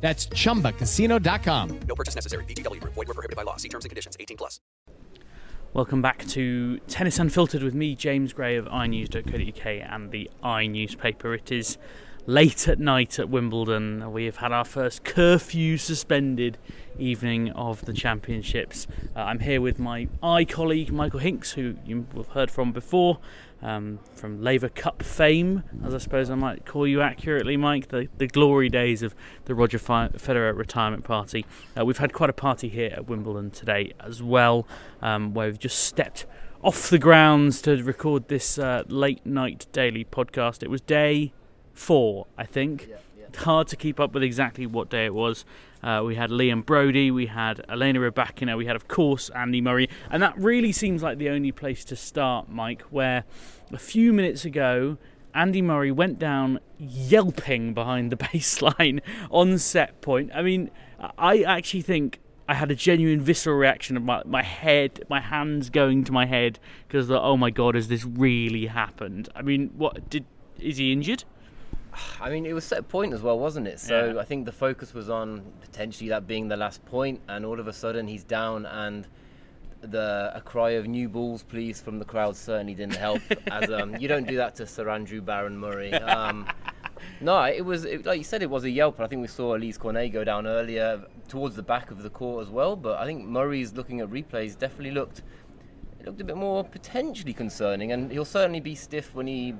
That's chumbacasino.com. No purchase necessary. VGW Group. Void were prohibited by law. See terms and conditions. 18 plus. Welcome back to Tennis Unfiltered with me, James Gray of iNews.co.uk and the iNewspaper. It is late at night at Wimbledon. We have had our first curfew suspended evening of the championships. Uh, I'm here with my i colleague Michael Hincks, who you have heard from before, um, from Laver Cup fame, as I suppose I might call you accurately, Mike, the, the glory days of the Roger Federer retirement party. Uh, we've had quite a party here at Wimbledon today as well, um, where we've just stepped off the grounds to record this uh, late night daily podcast. It was day four, I think. Yeah, yeah. Hard to keep up with exactly what day it was. Uh, we had Liam Broady, we had Elena Rybakina, we had, of course, Andy Murray. And that really seems like the only place to start, Mike, where a few minutes ago, Andy Murray went down yelping behind the baseline on set point. I mean, I actually think I had a genuine visceral reaction of my, my head, my hands going to my head because, oh my god, has this really happened? I mean, what did is he injured? I mean, it was set point as well, wasn't it? So yeah. I think the focus was on potentially that being the last point, and all of a sudden he's down, and the a cry of "new balls, please" from the crowd certainly didn't help. as um, you don't do that to Sir Andrew Barron Murray. Um, no, it was it, like you said, it was a yelp. I think we saw Alizé Cornet go down earlier towards the back of the court as well. But I think Murray's looking at replays definitely looked it looked a bit more potentially concerning, and he'll certainly be stiff when he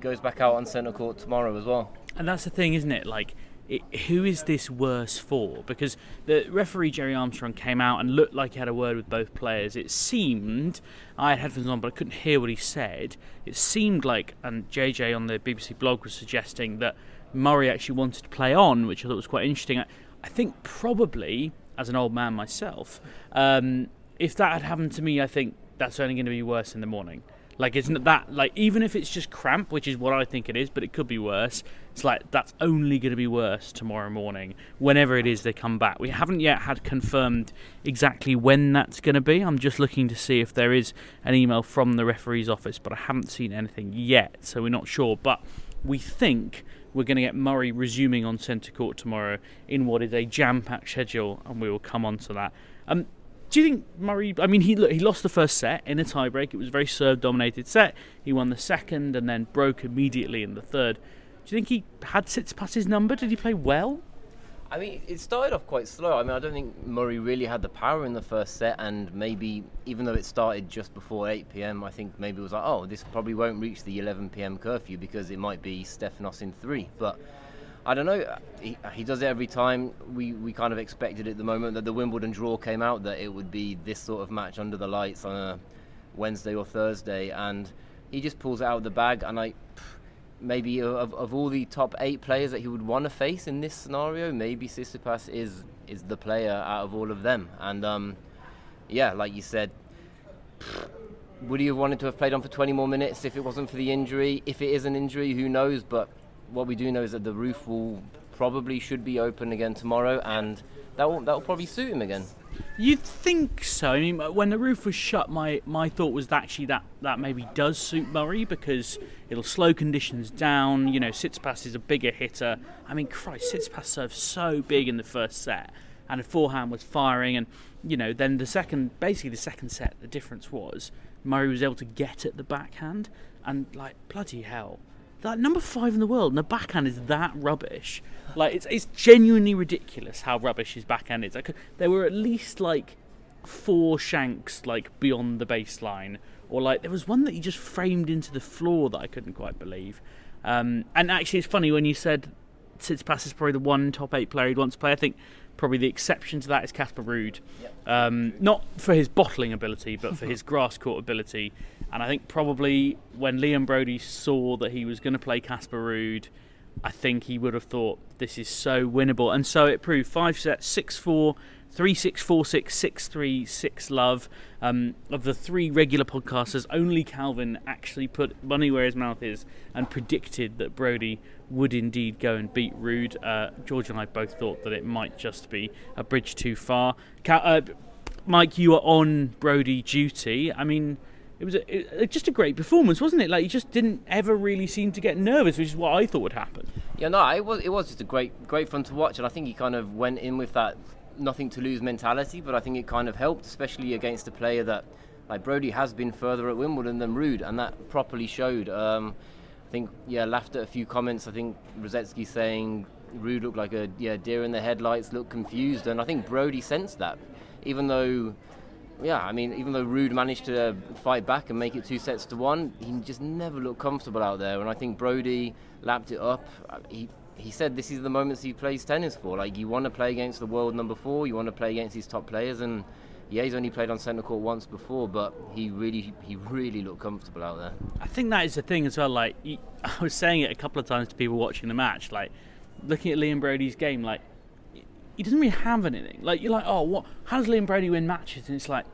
goes back out on centre court tomorrow as well. And that's the thing, isn't it? Like, it, who is this worse for? Because the referee Gerry Armstrong came out and looked like he had a word with both players. It seemed I had headphones on, but I couldn't hear what he said. It seemed like, and JJ on the BBC blog was suggesting that Murray actually wanted to play on, which I thought was quite interesting. I, I think probably, as an old man myself, um, if that had happened to me, I think that's only going to be worse in the morning. Like, isn't that like even if it's just cramp, which is what I think it is, but it could be worse. It's like that's only going to be worse tomorrow morning, whenever it is they come back. We haven't yet had confirmed exactly when that's going to be. I'm just looking to see if there is an email from the referee's office, but I haven't seen anything yet, so we're not sure. But we think we're going to get Murray resuming on centre court tomorrow in what is a jam-packed schedule, and we will come on to that. Um, do you think Murray? I mean, he he lost the first set in a tiebreak. It was a very serve-dominated set. He won the second and then broke immediately in the third. Do you think he had Tsitsipas's number? Did he play well? I mean, it started off quite slow. I mean, I don't think Murray really had the power in the first set, and maybe even though it started just before 8 p.m., I think maybe it was like, oh, this probably won't reach the 11 p.m. curfew because it might be Stefanos in three. But I don't know. He, he, does it every time. We, we kind of expected at the moment that the Wimbledon draw came out that it would be this sort of match under the lights on a Wednesday or Thursday, and he just pulls it out of the bag. And I maybe of, of all the top eight players that he would want to face in this scenario, maybe Tsitsipas is is the player out of all of them. And um, yeah, like you said. Would he have wanted to have played on for 20 more minutes if it wasn't for the injury? If it is an injury, who knows? But what we do know is that the roof will probably should be open again tomorrow, and that will that will probably suit him again. You'd think so. I mean, when the roof was shut, my, my thought was that actually that, that maybe does suit Murray because it'll slow conditions down. You know, Tsitsipas is a bigger hitter. I mean, Christ, Tsitsipas served so big in the first set, and the forehand was firing. And you know, then the second, basically the second set, the difference was Murray was able to get at the backhand, and like bloody hell, that number five in the world, and the backhand is that rubbish. Like it's it's genuinely ridiculous how rubbish his backhand is. Like, there were at least like four shanks like beyond the baseline, or like there was one that he just framed into the floor that I couldn't quite believe. Um, and actually, it's funny when you said Tsitsipas is probably the one top eight player he'd want to play. I think probably the exception to that is Casper Ruud, um, not for his bottling ability, but for his grass court ability. And I think probably when Liam Broady saw that he was going to play Casper Ruud, I think he would have thought this is so winnable. And so it proved five sets, 6 4, 3 6 4 6, 6 3, 6 love. Um, of the three regular podcasters, only Calvin actually put money where his mouth is and predicted that Broady would indeed go and beat Ruud. Uh, George and I both thought that it might just be a bridge too far. Cal- uh, Mike, you were on Broady duty. I mean, it was a, it, just a great performance, wasn't it? Like he just didn't ever really seem to get nervous, which is what I thought would happen. Yeah, no, it was it was just a great great fun to watch, and I think he kind of went in with that nothing to lose mentality, but I think it kind of helped, especially against a player that like Broady has been further at Wimbledon than Ruud, and that properly showed. Um, I think yeah, laughed at a few comments. I think Rusedski saying Ruud looked like a yeah deer in the headlights, looked confused, and I think Broady sensed that, even though yeah, I mean, even though Ruud managed to uh, fight back and make it two sets to one, he just never looked comfortable out there. And I think Broady lapped it up. Uh, he he said this is the moments he plays tennis for. Like you want to play against the world number four, you want to play against these top players, and yeah, he's only played on centre court once before, but he really he really looked comfortable out there. I think that is the thing as well. Like I was saying it a couple of times to people watching the match, like looking at Liam Broady's game, like he doesn't really have anything. Like you're like, oh, what? How does Liam Broady win matches? And it's like,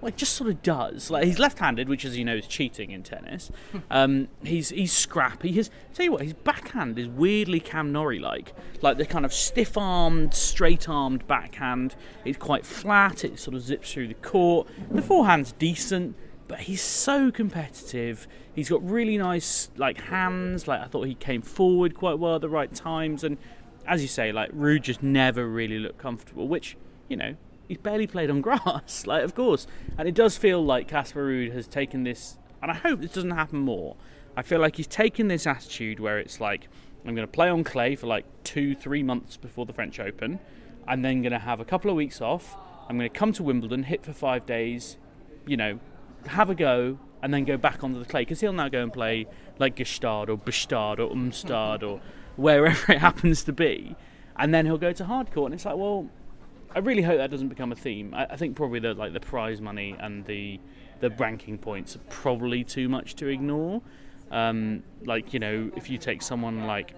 well, it just sort of does. Like he's left-handed, which, as you know, is cheating in tennis. Um, he's he's scrappy. His tell you what, his backhand is weirdly Cam Norrie-like, like the kind of stiff-armed, straight-armed backhand. It's quite flat. It sort of zips through the court. The forehand's decent, but he's so competitive. He's got really nice like hands. Like I thought he came forward quite well at the right times and as you say, like Ruud just never really looked comfortable, which you know he's barely played on grass, like of course, and it does feel like Casper Ruud has taken this, and I hope this doesn't happen more. I feel like he's taken this attitude where it's like I'm going to play on clay for like two, three months before the French Open. I'm then going to have a couple of weeks off. I'm going to come to Wimbledon, hit for five days, you know, have a go, and then go back onto the clay because he'll now go and play like Gstaad or Båstad or Umstad or wherever it happens to be, and then he'll go to hard court. And it's like, well, I really hope that doesn't become a theme. I, I think probably the like the prize money and the the ranking points are probably too much to ignore. Um, like you know, if you take someone like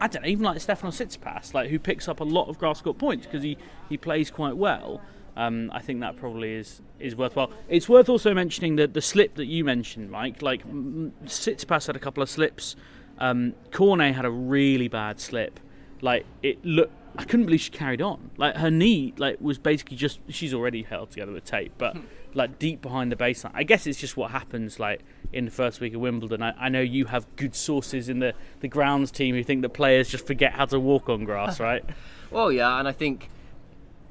I don't know, even like Stefano Tsitsipas, like who picks up a lot of grass court points because he, he plays quite well. Um, I think that probably is is worthwhile. It's worth also mentioning that the slip that you mentioned, Mike. Like Tsitsipas had a couple of slips um, Cornet had a really bad slip. Like it looked, I couldn't believe she carried on. Like her knee, like was basically just she's already held together with tape, but like deep behind the baseline. I guess it's just what happens like in the first week of Wimbledon. I, I know you have good sources in the the grounds team who think that players just forget how to walk on grass, right? well, yeah, and I think.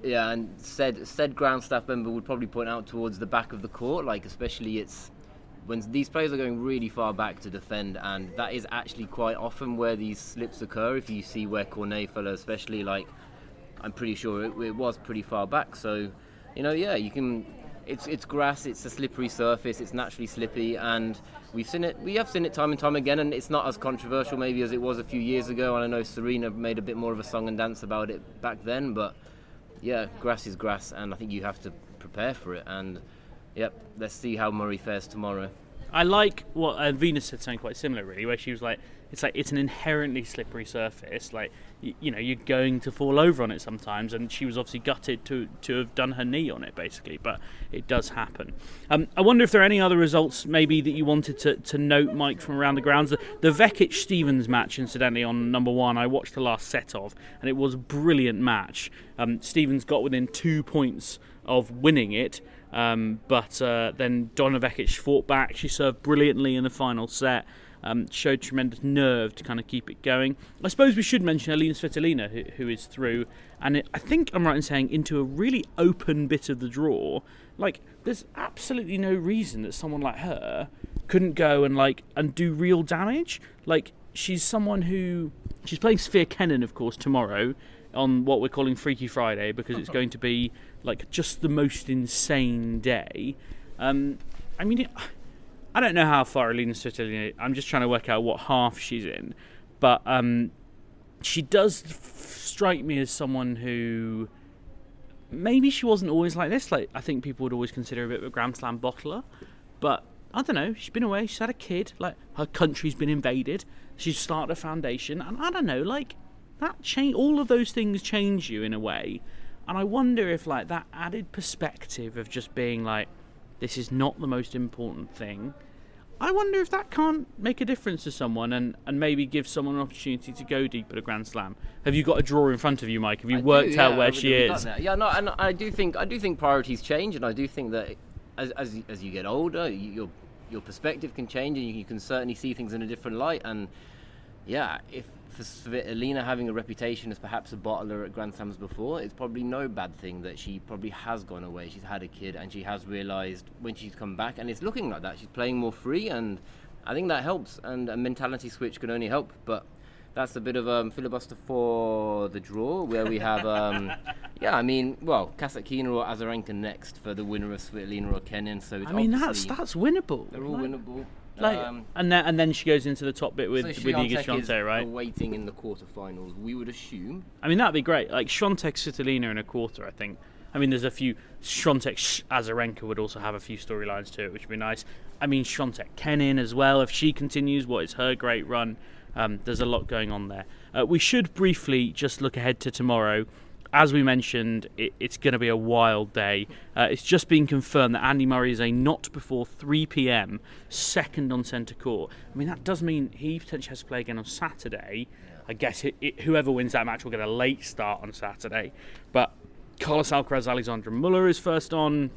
Yeah, and said said ground staff member would probably point out towards the back of the court, like especially it's when these players are going really far back to defend, and that is actually quite often where these slips occur. If you see where Cornet fell, especially like, I'm pretty sure it, it, was pretty far back. So, you know, yeah, you can. It's it's grass. It's a slippery surface. It's naturally slippy, and we've seen it. We have seen it time and time again, and it's not as controversial maybe as it was a few years ago. And I know Serena made a bit more of a song and dance about it back then, but yeah, grass is grass, and I think you have to prepare for it and Yep, let's see how Murray fares tomorrow. I like what uh, Venus said something quite similar, really, where she was like, "It's like it's an inherently slippery surface. Like you, you know, you're going to fall over on it sometimes." And she was obviously gutted to to have done her knee on it, basically. But it does happen. Um, I wonder if there are any other results maybe that you wanted to, to note, Mike, from around the grounds. The, the Vekic Stephens match, incidentally, on number one, I watched the last set of, and it was a brilliant match. Um, Stephens got within two points of winning it. Um, but uh, then Donna Vekic fought back. She served brilliantly in the final set. Um, showed tremendous nerve to kind of keep it going. I suppose we should mention Elina Svitolina, who, who is through, and it, I think I'm right in saying into a really open bit of the draw. Like, there's absolutely no reason that someone like her couldn't go and like and do real damage. Like, she's someone who she's playing Sofia Kenin, of course, tomorrow on what we're calling Freaky Friday because it's going to be like just the most insane day. Um, I mean, I don't know how far Elina Svitolina. I'm just trying to work out what half she's in, but um, she does strike me as someone who maybe she wasn't always like this. Like I think people would always consider a bit of a Grand Slam bottler, but I don't know. She's been away. She's had a kid. Like her country's been invaded. She's started a foundation, and I don't know. Like that change. All of those things change you in a way, and I wonder if like that added perspective of just being like, this is not the most important thing. I wonder if that can't make a difference to someone and, and maybe give someone an opportunity to go deep at a Grand Slam. Have you got a draw in front of you, Mike? Have you I worked do, out yeah, where she is? Yeah, no, and I do think I do think priorities change, and I do think that as as, as you get older, you, your your perspective can change, and you, you can certainly see things in a different light. And yeah, if for Svitolina having a reputation as perhaps a bottler at Grand Slams before, it's probably no bad thing that she probably has gone away. She's had a kid, and she has realised when she's come back, and it's looking like that. She's playing more free, and I think that helps. And a mentality switch can only help, but. That's a bit of um, filibuster for the draw, where we have, um, yeah, I mean, well, Kasatkina or Azarenka next for the winner of Svitolina or Kenin. So it's I mean, that's that's winnable. they're all Like- winnable. Like, um, and then and then she goes into the top bit with so with Iga Swiatek right? Waiting in the quarterfinals. We would assume. I mean, that'd be great. Like Swiatek, Svitolina in a quarter, I think. I mean, there's a few. Swiatek, Sh- Azarenka would also have a few storylines to it, which would be nice. I mean, Swiatek, Kenin as well. If she continues, what is her great run? Um, there's a lot going on there. Uh, we should briefly just look ahead to tomorrow. As we mentioned, it, it's going to be a wild day. Uh, it's just been confirmed that Andy Murray is a not before 3 p.m. second on centre court. I mean, that does mean he potentially has to play again on Saturday. I guess it, it, whoever wins that match will get a late start on Saturday. But Carlos Alcaraz, Alexandre Muller is first on.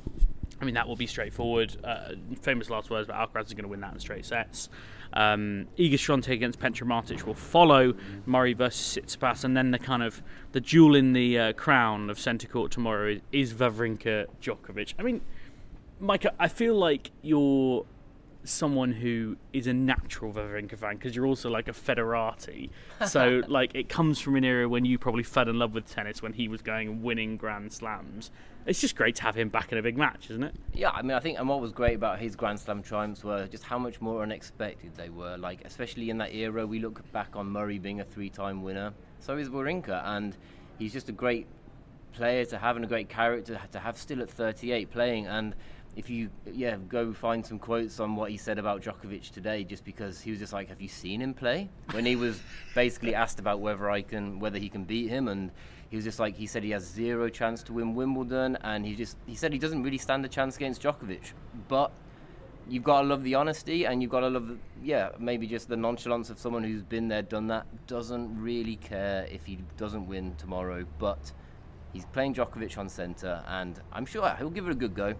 I mean, that will be straightforward. Uh, famous last words, but Alcaraz is going to win that in straight sets. Um, Iga Swiatek against Petra Martic will follow Murray versus Tsitsipas, and then the kind of the jewel in the uh, crown of centre court tomorrow is, is Wawrinka Djokovic. I mean, Micah, I feel like you're someone who is a natural Wawrinka fan because you're also like a Federati. So like it comes from an era when you probably fell in love with tennis when he was going and winning Grand Slams. It's just great to have him back in a big match, isn't it? Yeah, I mean, I think, and what was great about his Grand Slam triumphs were just how much more unexpected they were. Like, especially in that era, we look back on Murray being a three-time winner. So is Wawrinka, and he's just a great player to have and a great character to have still at 38 playing. And if you, yeah, go find some quotes on what he said about Djokovic today, just because he was just like, "Have you seen him play?" When he was basically asked about whether I can, whether he can beat him, and he was just like, he said he has zero chance to win Wimbledon, and he just, he said he doesn't really stand a chance against Djokovic, but. You've got to love the honesty, and you've got to love, the, yeah, maybe just the nonchalance of someone who's been there, done that, doesn't really care if he doesn't win tomorrow. But He's playing Djokovic on centre, and I'm sure he'll give it a good go.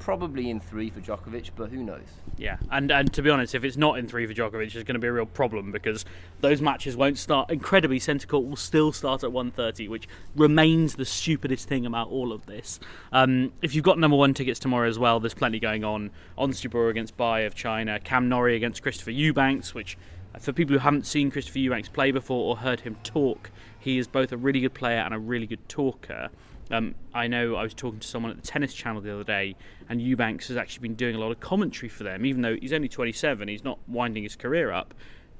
Probably in three for Djokovic, but who knows? Yeah, and and to be honest, if it's not in three for Djokovic, it's going to be a real problem because those matches won't start. Incredibly, centre court will still start at 1.30, which remains the stupidest thing about all of this. Um, if you've got number one tickets tomorrow as well, there's plenty going on. Ons Jabeur against Bai of China, Cam Norrie against Christopher Eubanks, which for people who haven't seen Christopher Eubanks play before or heard him talk, he is both a really good player and a really good talker. Um, I know I was talking to someone at the tennis channel the other day, and Eubanks has actually been doing a lot of commentary for them, even though he's only 27, he's not winding his career up,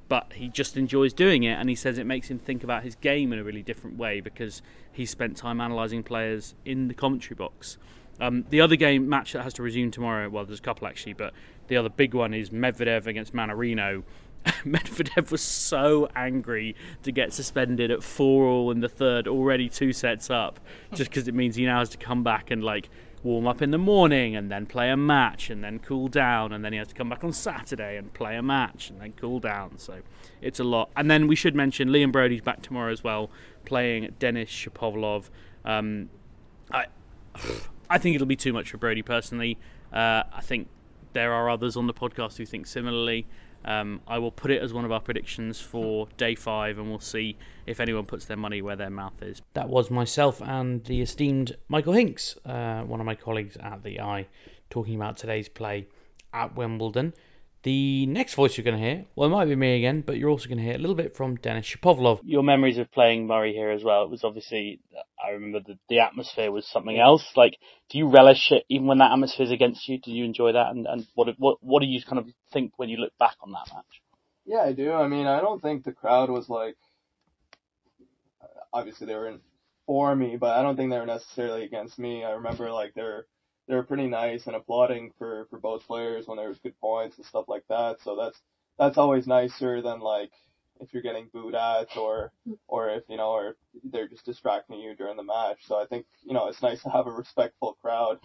but he just enjoys doing it, and he says it makes him think about his game in a really different way because he spent time analysing players in the commentary box. Um, the other game match that has to resume tomorrow, well, there's a couple actually, but the other big one is Medvedev against Mannarino. Medvedev was so angry to get suspended at four all in the third, already two sets up, just because it means he now has to come back and like warm up in the morning and then play a match and then cool down and then he has to come back on Saturday and play a match and then cool down. So it's a lot. And then we should mention Liam Broady's back tomorrow as well, playing Denis Shapovalov. Um, I I think it'll be too much for Broady personally. Uh, I think there are others on the podcast who think similarly. Um, I will put it as one of our predictions for day five, and we'll see if anyone puts their money where their mouth is. That was myself and the esteemed Michael Hincks, uh, one of my colleagues at the i, talking about today's play at Wimbledon. The next voice you're going to hear, well, it might be me again, but you're also going to hear a little bit from Denis Shapovalov. Your memories of playing Murray here as well. It was obviously, I remember the, the atmosphere was something else. Like, do you relish it even when that atmosphere's against you? Do you enjoy that? And, and what, what, what do you kind of think when you look back on that match? Yeah, I do. I mean, I don't think the crowd was like, obviously they were in for me, but I don't think they were necessarily against me. I remember like they're they were pretty nice and applauding for for both players when there was good points and stuff like that. So that's that's always nicer than like if you're getting booed at or or if you know or they're just distracting you during the match. So I think you know it's nice to have a respectful crowd.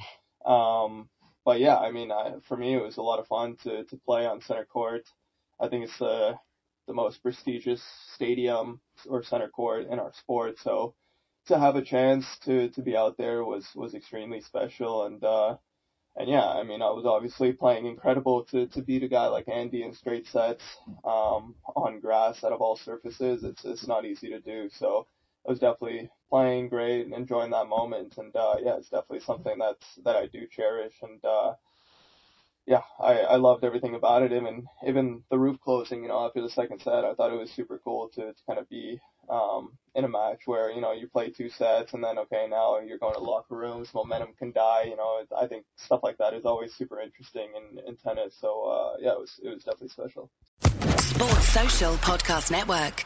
Um, but yeah, I mean, I, for me it was a lot of fun to to play on center court. I think it's the the most prestigious stadium or center court in our sport. So to have a chance to to be out there was was extremely special and uh and yeah, I mean I was obviously playing incredible to to beat a guy like Andy in straight sets um on grass out of all surfaces. It's it's not easy to do. So I was definitely playing great and enjoying that moment and uh yeah, it's definitely something that's that I do cherish and uh yeah, I, I loved everything about it. Even even the roof closing, you know, after the second set, I thought it was super cool to, to kind of be um, in a match where you know you play two sets and then okay now you're going to locker rooms, momentum can die. You know, I think stuff like that is always super interesting in, in tennis. So uh, yeah, it was it was definitely special. Sports Social Podcast Network.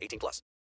18 plus.